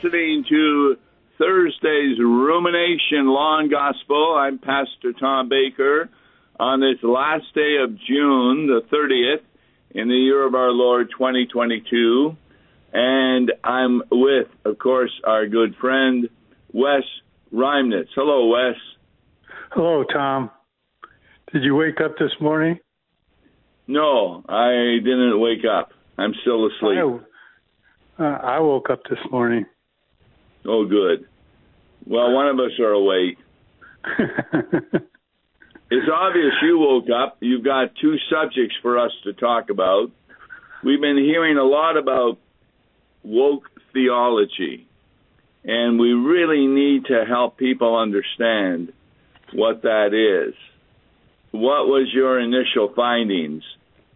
Listening to Thursday's Rumination Law Gospel. I'm Pastor Tom Baker on this last day of June, the 30th, in the year of our Lord 2022. And I'm with, of course, our good friend, Wes Reimnitz. Hello, Wes. Hello, Tom. Did you wake up this morning? No, I didn't wake up. I'm still asleep. I, uh, I woke up this morning. Oh, good. Well, one of us are awake. it's obvious you woke up. You've got two subjects for us to talk about. We've been hearing a lot about woke theology, and we really need to help people understand what that is. What was your initial findings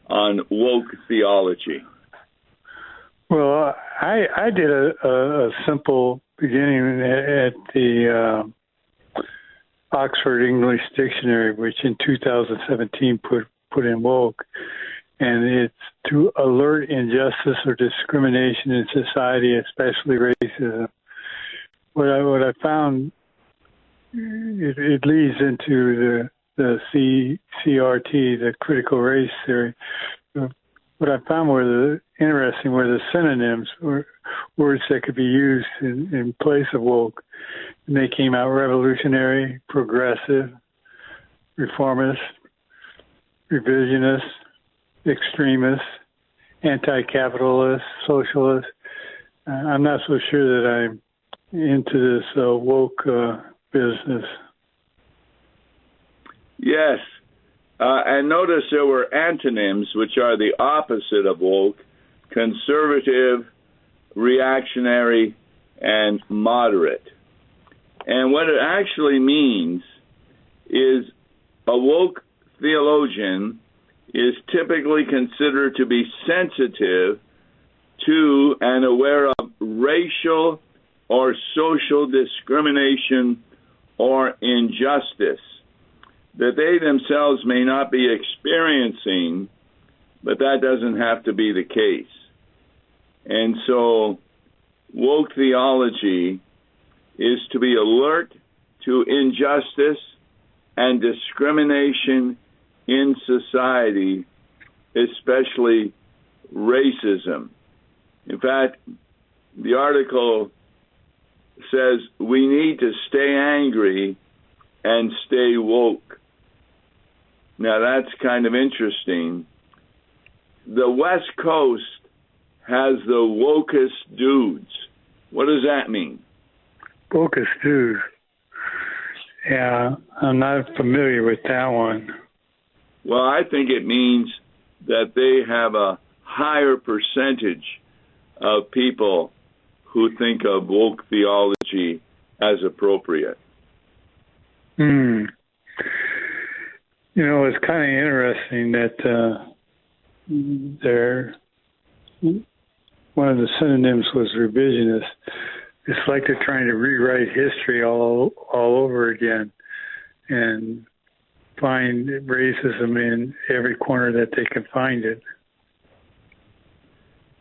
on woke theology? Well, I I did a, a, a simple beginning at the uh, Oxford English Dictionary, which in 2017 put put in woke, and it's to alert injustice or discrimination in society, especially racism. What I what I found it, it leads into the the C, CRT, the critical race theory. What I found were the interesting were the synonyms, or words that could be used in, in place of woke. And they came out revolutionary, progressive, reformist, revisionist, extremist, anti-capitalist, socialist. Uh, I'm not so sure that I'm into this uh, woke uh, business. Yes. Uh, and notice there were antonyms, which are the opposite of woke conservative, reactionary, and moderate. And what it actually means is a woke theologian is typically considered to be sensitive to and aware of racial or social discrimination or injustice that they themselves may not be experiencing, but that doesn't have to be the case. And so, woke theology is to be alert to injustice and discrimination in society, especially racism. In fact, the article says we need to stay angry and stay woke. Now that's kind of interesting. The West Coast has the wokest dudes. What does that mean? Wokest dudes. Yeah, I'm not familiar with that one. Well, I think it means that they have a higher percentage of people who think of woke theology as appropriate. Hmm. You know, it's kind of interesting that uh, there one of the synonyms was revisionist. It's like they're trying to rewrite history all all over again, and find racism in every corner that they can find it.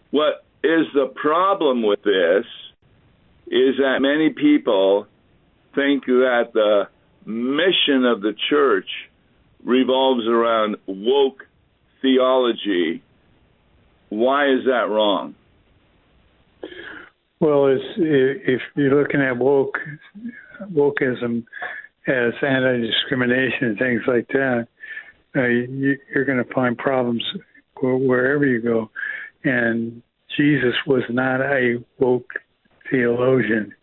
What is the problem with this? Is that many people think that the mission of the church revolves around woke theology. Why is that wrong? Well, if you're looking at woke wokeism as anti-discrimination and things like that, uh, you, you're going to find problems wherever you go. And Jesus was not a woke theologian.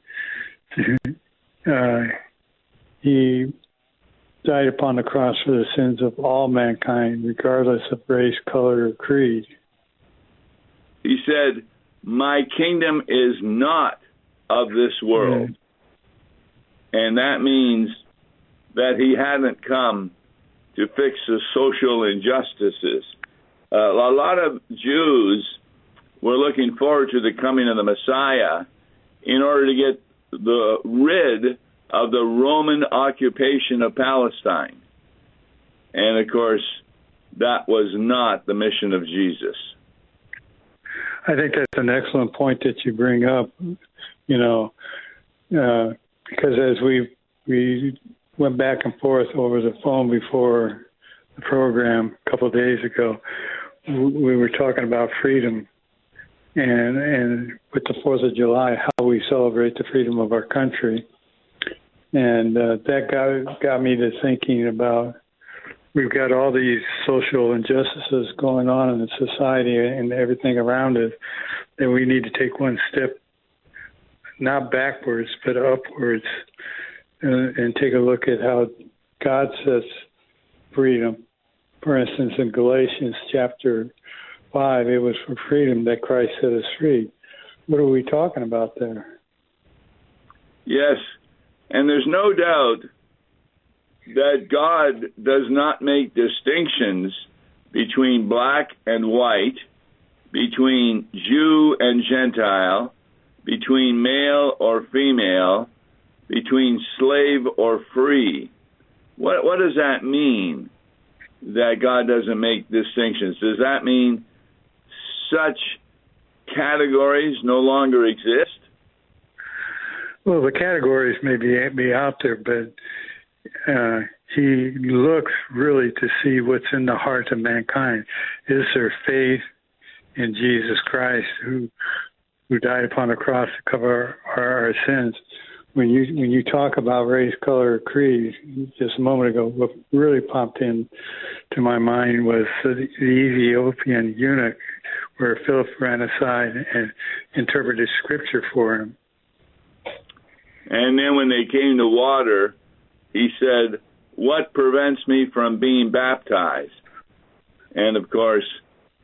uh, he died upon the cross for the sins of all mankind, regardless of race, color, or creed. He said, My kingdom is not of this world. And that means that he hadn't come to fix the social injustices. Uh, a lot of Jews were looking forward to the coming of the Messiah in order to get the rid of the Roman occupation of Palestine. And of course, that was not the mission of Jesus. I think that's an excellent point that you bring up. You know, uh, because as we we went back and forth over the phone before the program a couple of days ago, we were talking about freedom and and with the Fourth of July, how we celebrate the freedom of our country, and uh, that got got me to thinking about we've got all these social injustices going on in the society and everything around us that we need to take one step not backwards but upwards and, and take a look at how God sets freedom. For instance, in Galatians chapter 5, it was for freedom that Christ set us free. What are we talking about there? Yes, and there's no doubt that God does not make distinctions between black and white, between Jew and Gentile, between male or female, between slave or free. What, what does that mean that God doesn't make distinctions? Does that mean such categories no longer exist? Well, the categories may be, be out there, but uh, he looks really to see what's in the heart of mankind. Is there faith in Jesus Christ, who who died upon the cross to cover our, our, sins? When you when you talk about race, color, or creed, just a moment ago, what really popped in to my mind was the, the Ethiopian eunuch, where Philip ran aside and interpreted scripture for him. And then when they came to water, he said, What prevents me from being baptized? And of course,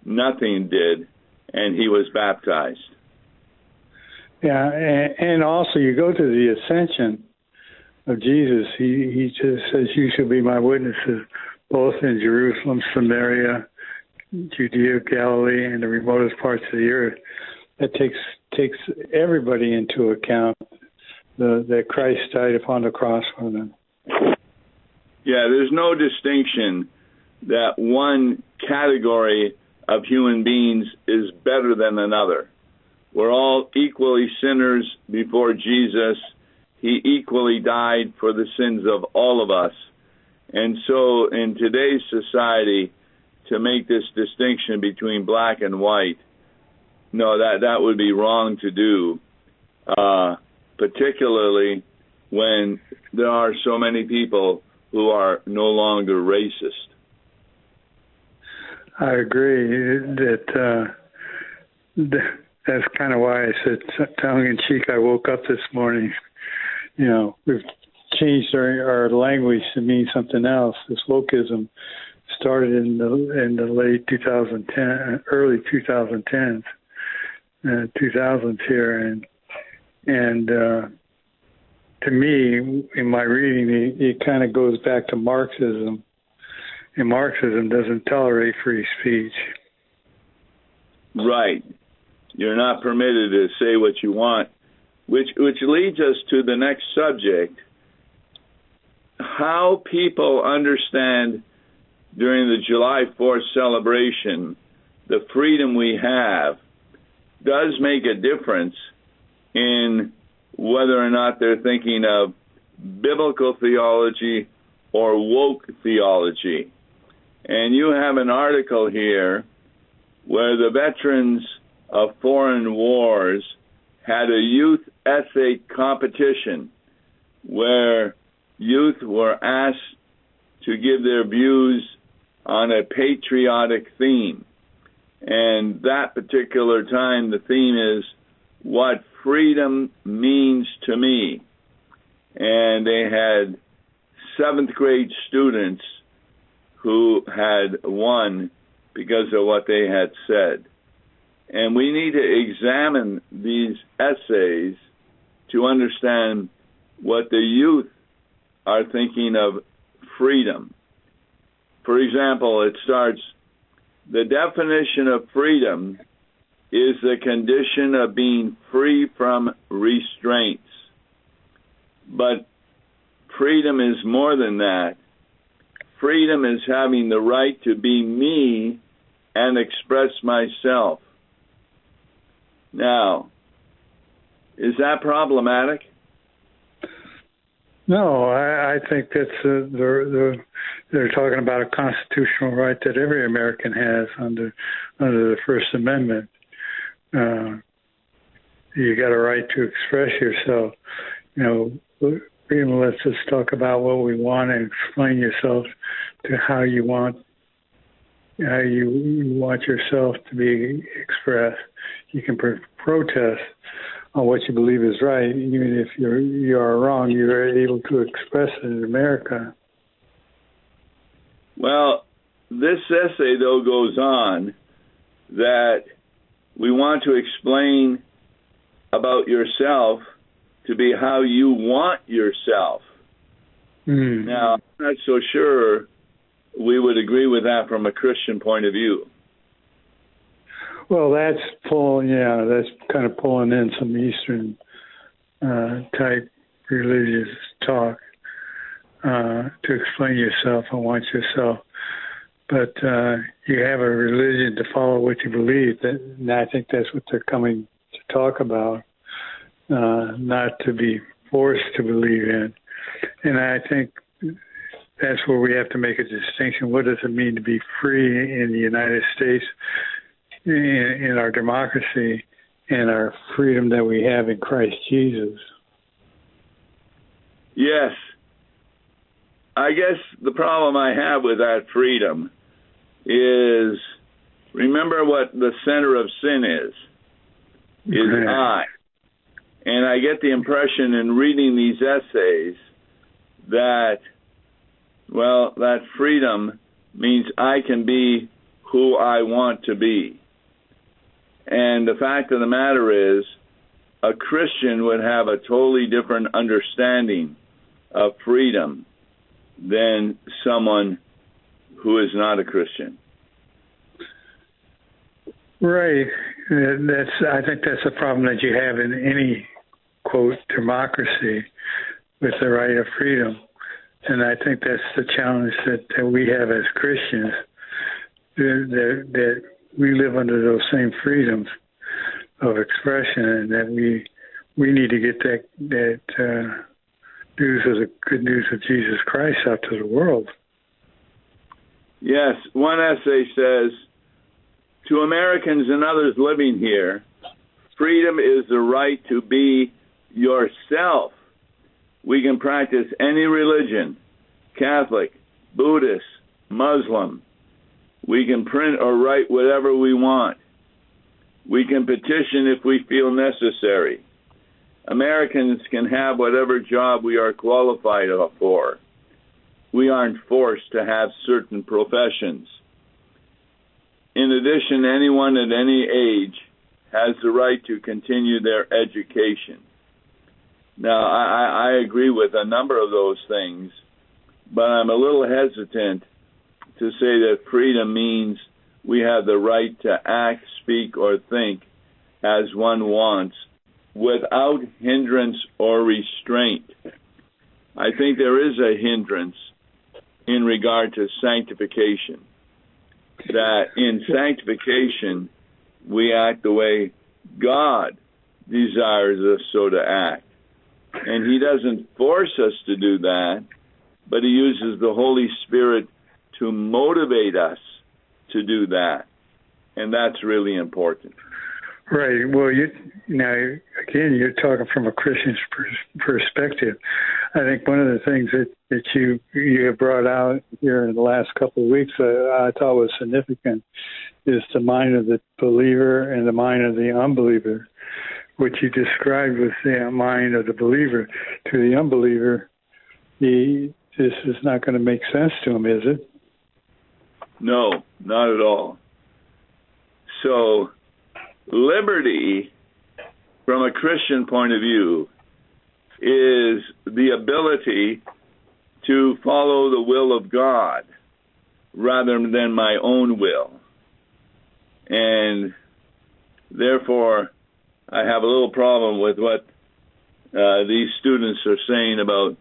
nothing did, and he was baptized. Yeah, and, also you go to the ascension of Jesus. He he just says, "You shall be my witnesses, both in Jerusalem, Samaria, Judea, Galilee, and the remotest parts of the earth." That takes takes everybody into account. The, that Christ died upon the cross for them. Yeah, there's no distinction that one category of human beings is better than another. We're all equally sinners before Jesus. He equally died for the sins of all of us. And so, in today's society, to make this distinction between black and white, no, that, that would be wrong to do, uh, particularly when there are so many people who are no longer racist. I agree that uh, that's kind of why I said tongue in cheek. I woke up this morning. You know, we've changed our, our language to mean something else. This wokeism started in the in the late 2010, early 2010s, uh, 2000s here, and and uh, to me, in my reading, it, it kind of goes back to Marxism, and Marxism doesn't tolerate free speech. Right. You're not permitted to say what you want, which which leads us to the next subject: how people understand during the July 4th celebration the freedom we have does make a difference in whether or not they're thinking of biblical theology or woke theology. And you have an article here where the veterans of foreign wars had a youth essay competition where youth were asked to give their views on a patriotic theme. And that particular time, the theme is what freedom means to me. And they had seventh grade students who had won because of what they had said. And we need to examine these essays to understand what the youth are thinking of freedom. For example, it starts the definition of freedom is the condition of being free from restraints. But freedom is more than that. Freedom is having the right to be me and express myself. Now, is that problematic? No, I, I think that's uh, they're, they're they're talking about a constitutional right that every American has under under the First Amendment. Uh, you got a right to express yourself. You know, freedom lets us just talk about what we want and explain yourself to how you want how you, you want yourself to be expressed. You can pr- protest on what you believe is right, even if you're you are wrong. You're able to express it in America. Well, this essay though goes on that we want to explain about yourself to be how you want yourself. Mm. Now, I'm not so sure we would agree with that from a Christian point of view. Well, that's pulling, yeah, that's kind of pulling in some Eastern uh, type religious talk uh, to explain yourself and want yourself. But uh, you have a religion to follow what you believe, and I think that's what they're coming to talk about, uh, not to be forced to believe in. And I think that's where we have to make a distinction. What does it mean to be free in the United States, in, in our democracy, and our freedom that we have in Christ Jesus? Yes. I guess the problem I have with that freedom is remember what the center of sin is is. I. And I get the impression in reading these essays that well, that freedom means I can be who I want to be. And the fact of the matter is, a Christian would have a totally different understanding of freedom than someone who is not a Christian. Right. That's. I think that's a problem that you have in any quote democracy with the right of freedom, and I think that's the challenge that, that we have as Christians. That that we live under those same freedoms of expression, and that we we need to get that that uh, news of the good news of Jesus Christ out to the world. Yes, one essay says to Americans and others living here, freedom is the right to be yourself. We can practice any religion Catholic, Buddhist, Muslim. We can print or write whatever we want. We can petition if we feel necessary. Americans can have whatever job we are qualified for. We aren't forced to have certain professions. In addition, anyone at any age has the right to continue their education. Now, I, I agree with a number of those things, but I'm a little hesitant to say that freedom means we have the right to act, speak, or think as one wants without hindrance or restraint. I think there is a hindrance in regard to sanctification. That in sanctification, we act the way God desires us so to act. And He doesn't force us to do that, but He uses the Holy Spirit to motivate us to do that. And that's really important. Right. Well, you now again, you're talking from a Christian's pers- perspective. I think one of the things that that you you have brought out here in the last couple of weeks, uh, I thought was significant, is the mind of the believer and the mind of the unbeliever. What you described was the mind of the believer. To the unbeliever, he this is not going to make sense to him, is it? No, not at all. So, liberty, from a Christian point of view, is the ability to follow the will of God rather than my own will. And therefore, I have a little problem with what uh, these students are saying about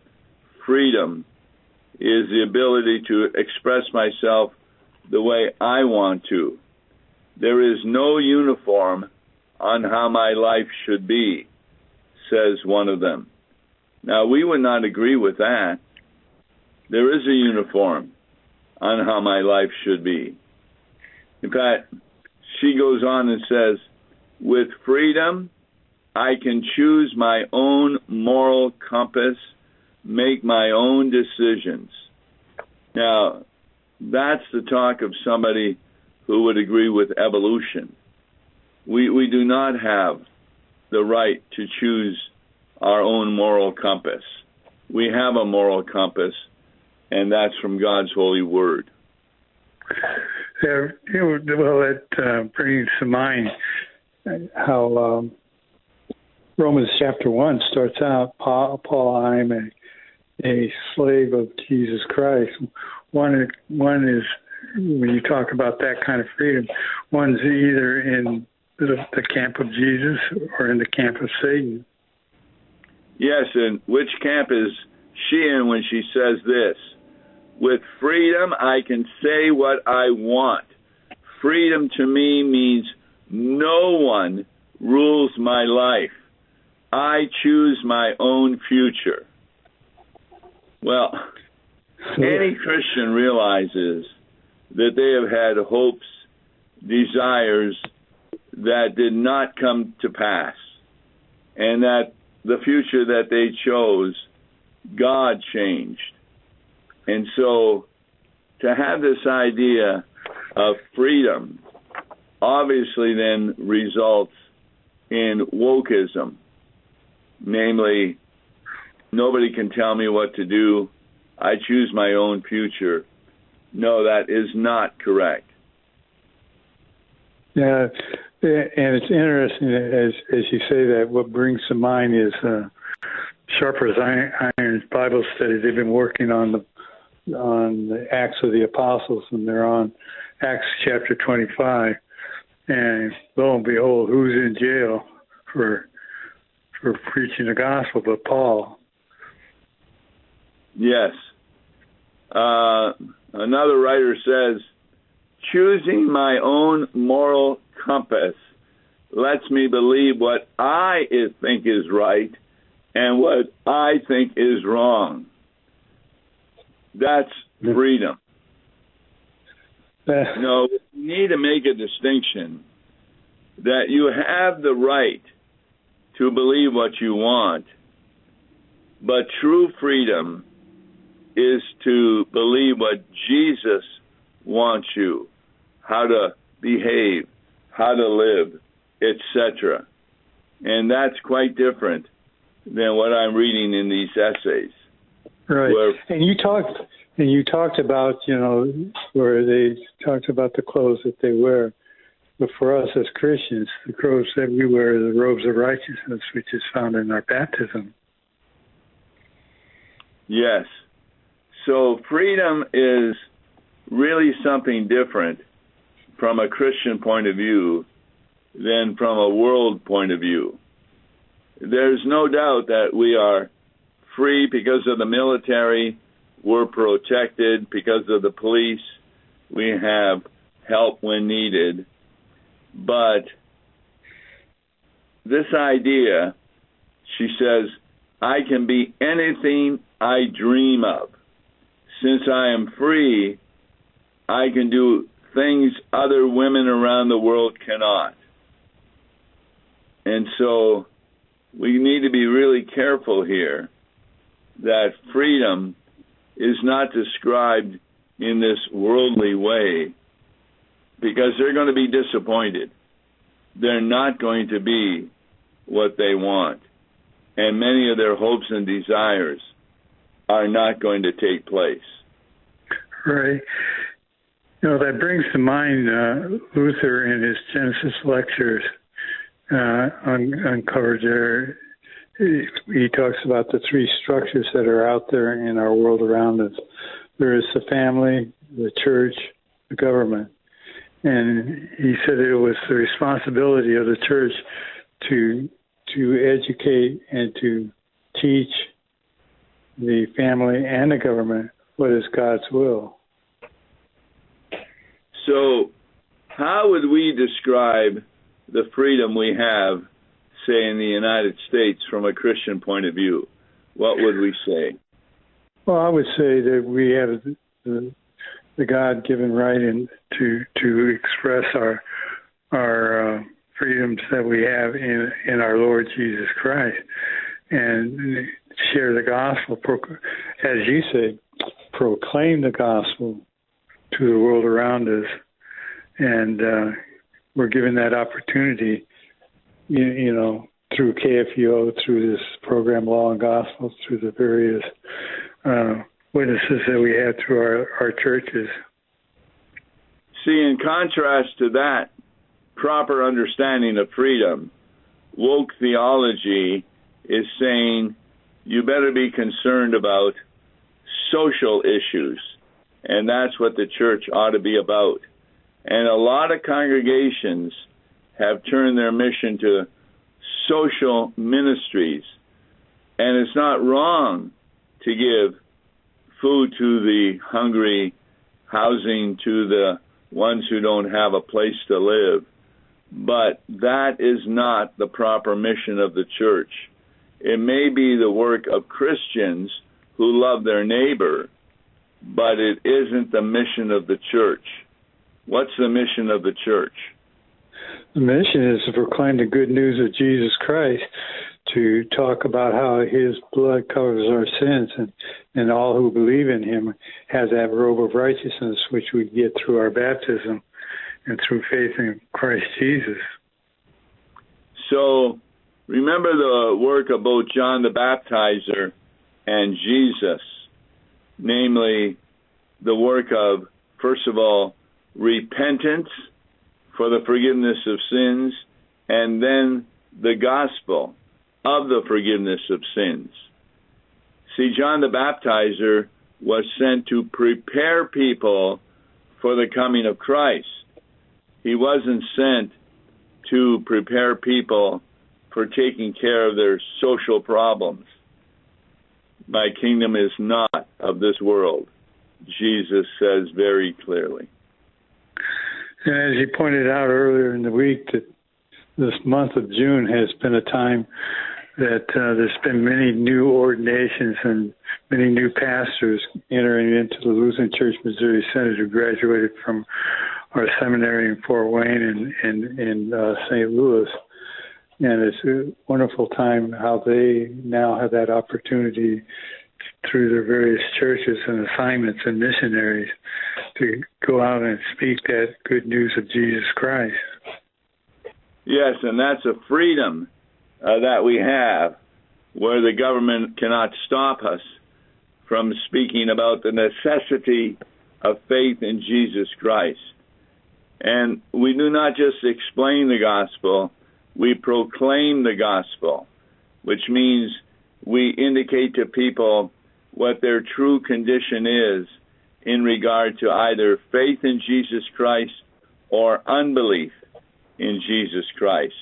freedom is the ability to express myself the way I want to. There is no uniform on how my life should be, says one of them. Now, we would not agree with that. There is a uniform on how my life should be. In fact, she goes on and says, with freedom, I can choose my own moral compass, make my own decisions. Now, that's the talk of somebody who would agree with evolution. We, we do not have the right to choose our own moral compass. We have a moral compass, and that's from God's holy word. Yeah, well, that uh, brings to mind how um, Romans chapter 1 starts out Paul, Paul I'm a, a slave of Jesus Christ. One, one is, when you talk about that kind of freedom, one's either in the, the camp of Jesus or in the camp of Satan. Yes, and which camp is she in when she says this? With freedom, I can say what I want. Freedom to me means no one rules my life. I choose my own future. Well, any Christian realizes that they have had hopes, desires that did not come to pass, and that the future that they chose, God changed. And so to have this idea of freedom obviously then results in wokeism, namely, nobody can tell me what to do. I choose my own future. No, that is not correct. Yeah, and it's interesting as as you say that. What brings to mind is uh, Sharper's Iron Bible study. They've been working on the on the Acts of the Apostles, and they're on Acts chapter 25. And lo and behold, who's in jail for for preaching the gospel? But Paul. Yes. Uh, another writer says, choosing my own moral compass lets me believe what I think is right and what I think is wrong. That's freedom. no, we need to make a distinction that you have the right to believe what you want, but true freedom is to believe what Jesus wants you, how to behave, how to live, etc. And that's quite different than what I'm reading in these essays. Right. Where, and you talked and you talked about, you know, where they talked about the clothes that they wear. But for us as Christians, the clothes that we wear are the robes of righteousness, which is found in our baptism. Yes. So freedom is really something different from a Christian point of view than from a world point of view. There's no doubt that we are free because of the military, we're protected because of the police, we have help when needed. But this idea, she says, I can be anything I dream of. Since I am free, I can do things other women around the world cannot. And so we need to be really careful here that freedom is not described in this worldly way because they're going to be disappointed. They're not going to be what they want. And many of their hopes and desires are not going to take place. Right. You know, that brings to mind uh, Luther in his Genesis lectures uh, un- uncovered there. He, he talks about the three structures that are out there in our world around us. There is the family, the church, the government. And he said it was the responsibility of the church to to educate and to teach the family and the government what is God's will. So, how would we describe the freedom we have, say, in the United States from a Christian point of view? What would we say? Well, I would say that we have the, the God-given right in, to to express our our uh, freedoms that we have in in our Lord Jesus Christ, and share the gospel, as you say, proclaim the gospel to the world around us, and uh, we're given that opportunity, you, you know, through KFUO, through this program Law and Gospel, through the various uh, witnesses that we have through our, our churches. See, in contrast to that proper understanding of freedom, woke theology is saying you better be concerned about social issues, and that's what the church ought to be about. And a lot of congregations have turned their mission to social ministries. And it's not wrong to give food to the hungry, housing to the ones who don't have a place to live. But that is not the proper mission of the church. It may be the work of Christians who love their neighbor, but it isn't the mission of the church. What's the mission of the church? The mission is to proclaim the good news of Jesus Christ, to talk about how his blood covers our sins and, and all who believe in him has that robe of righteousness which we get through our baptism and through faith in Christ Jesus. So remember the work of both John the Baptizer and Jesus, namely the work of, first of all, repentance for the forgiveness of sins, and then the gospel of the forgiveness of sins. See, John the Baptizer was sent to prepare people for the coming of Christ. He wasn't sent to prepare people for taking care of their social problems. My kingdom is not of this world, Jesus says very clearly. And as you pointed out earlier in the week, that this month of June has been a time that uh, there's been many new ordinations and many new pastors entering into the Lutheran Church Missouri Synod who graduated from our seminary in Fort Wayne and in, in uh, St. Louis. And it's a wonderful time how they now have that opportunity through their various churches and assignments and missionaries to go out and speak that good news of Jesus Christ. Yes, and that's a freedom uh, that we have where the government cannot stop us from speaking about the necessity of faith in Jesus Christ. And we do not just explain the gospel, we proclaim the gospel, which means we indicate to people what their true condition is in regard to either faith in Jesus Christ or unbelief in Jesus Christ.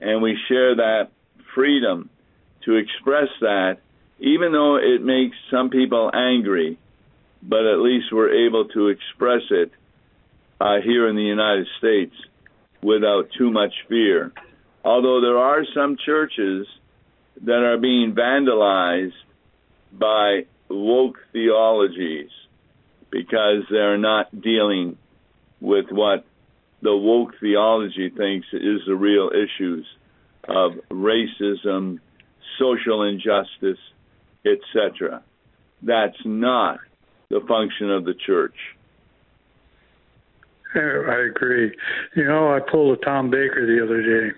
And we share that freedom to express that, even though it makes some people angry, but at least we're able to express it uh, here in the United States without too much fear. Although there are some churches that are being vandalized by woke theologies because they're not dealing with what the woke theology thinks is the real issues of racism, social injustice, etc. That's not the function of the church. I agree. You know, I pulled a Tom Baker the other day.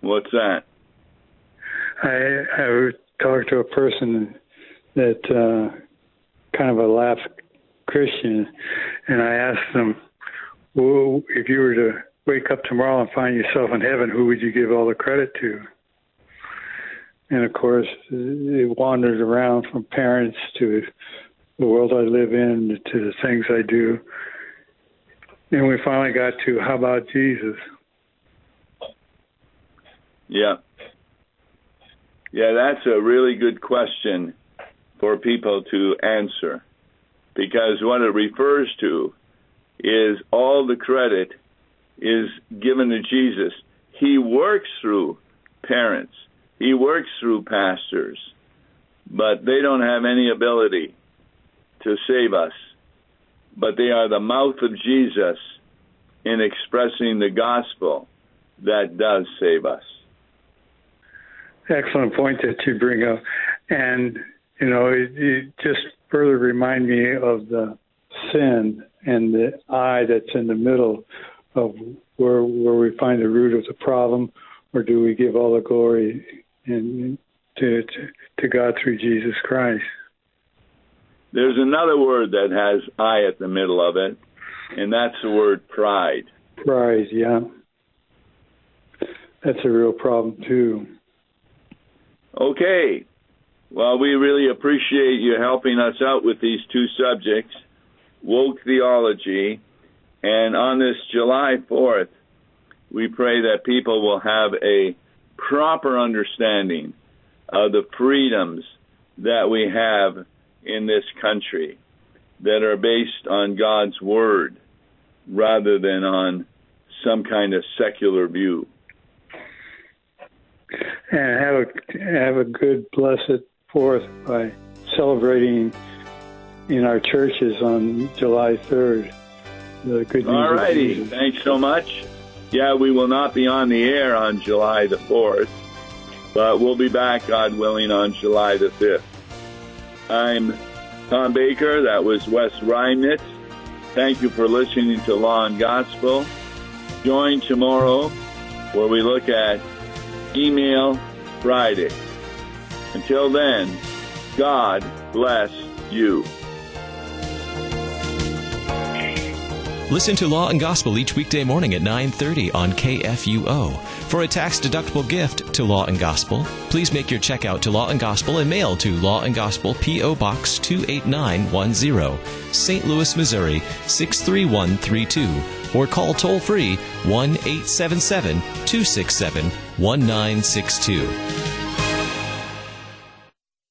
What's that? I I talked to a person that uh, kind of a lapsed Christian, and I asked them, well, if you were to wake up tomorrow and find yourself in heaven, who would you give all the credit to? And of course, it wandered around from parents to the world I live in to the things I do. And we finally got to how about Jesus? Yeah. Yeah, that's a really good question for people to answer because what it refers to is all the credit is given to Jesus, he works through parents, he works through pastors, but they don't have any ability to save us. But they are the mouth of Jesus in expressing the gospel that does save us. Excellent point that you bring up. And, you know, it, it just further remind me of the sin and the I that's in the middle of where where we find the root of the problem, or do we give all the glory in, to, to to God through Jesus Christ? There's another word that has I at the middle of it, and that's the word pride. Pride, yeah. That's a real problem too. Okay. Well, we really appreciate you helping us out with these two subjects woke theology. And on this July 4th, we pray that people will have a proper understanding of the freedoms that we have in this country that are based on God's Word rather than on some kind of secular view. And have a have a good blessed Fourth by celebrating in our churches on July 3rd. The good news. All righty. Thanks so much. Yeah, we will not be on the air on July the 4th, but we'll be back, God willing, on July the 5th. I'm Tom Baker. That was Wes Reimnitz. Thank you for listening to Law and Gospel. Join tomorrow where we look at Email Friday. Until then, God bless you. Listen to Law and Gospel each weekday morning at 9:30 on KFUO. For a tax-deductible gift to Law and Gospel, please make your check out to Law and Gospel and mail to Law and Gospel PO Box 28910, St. Louis, Missouri 63132 or call toll free 1-877-267-1962.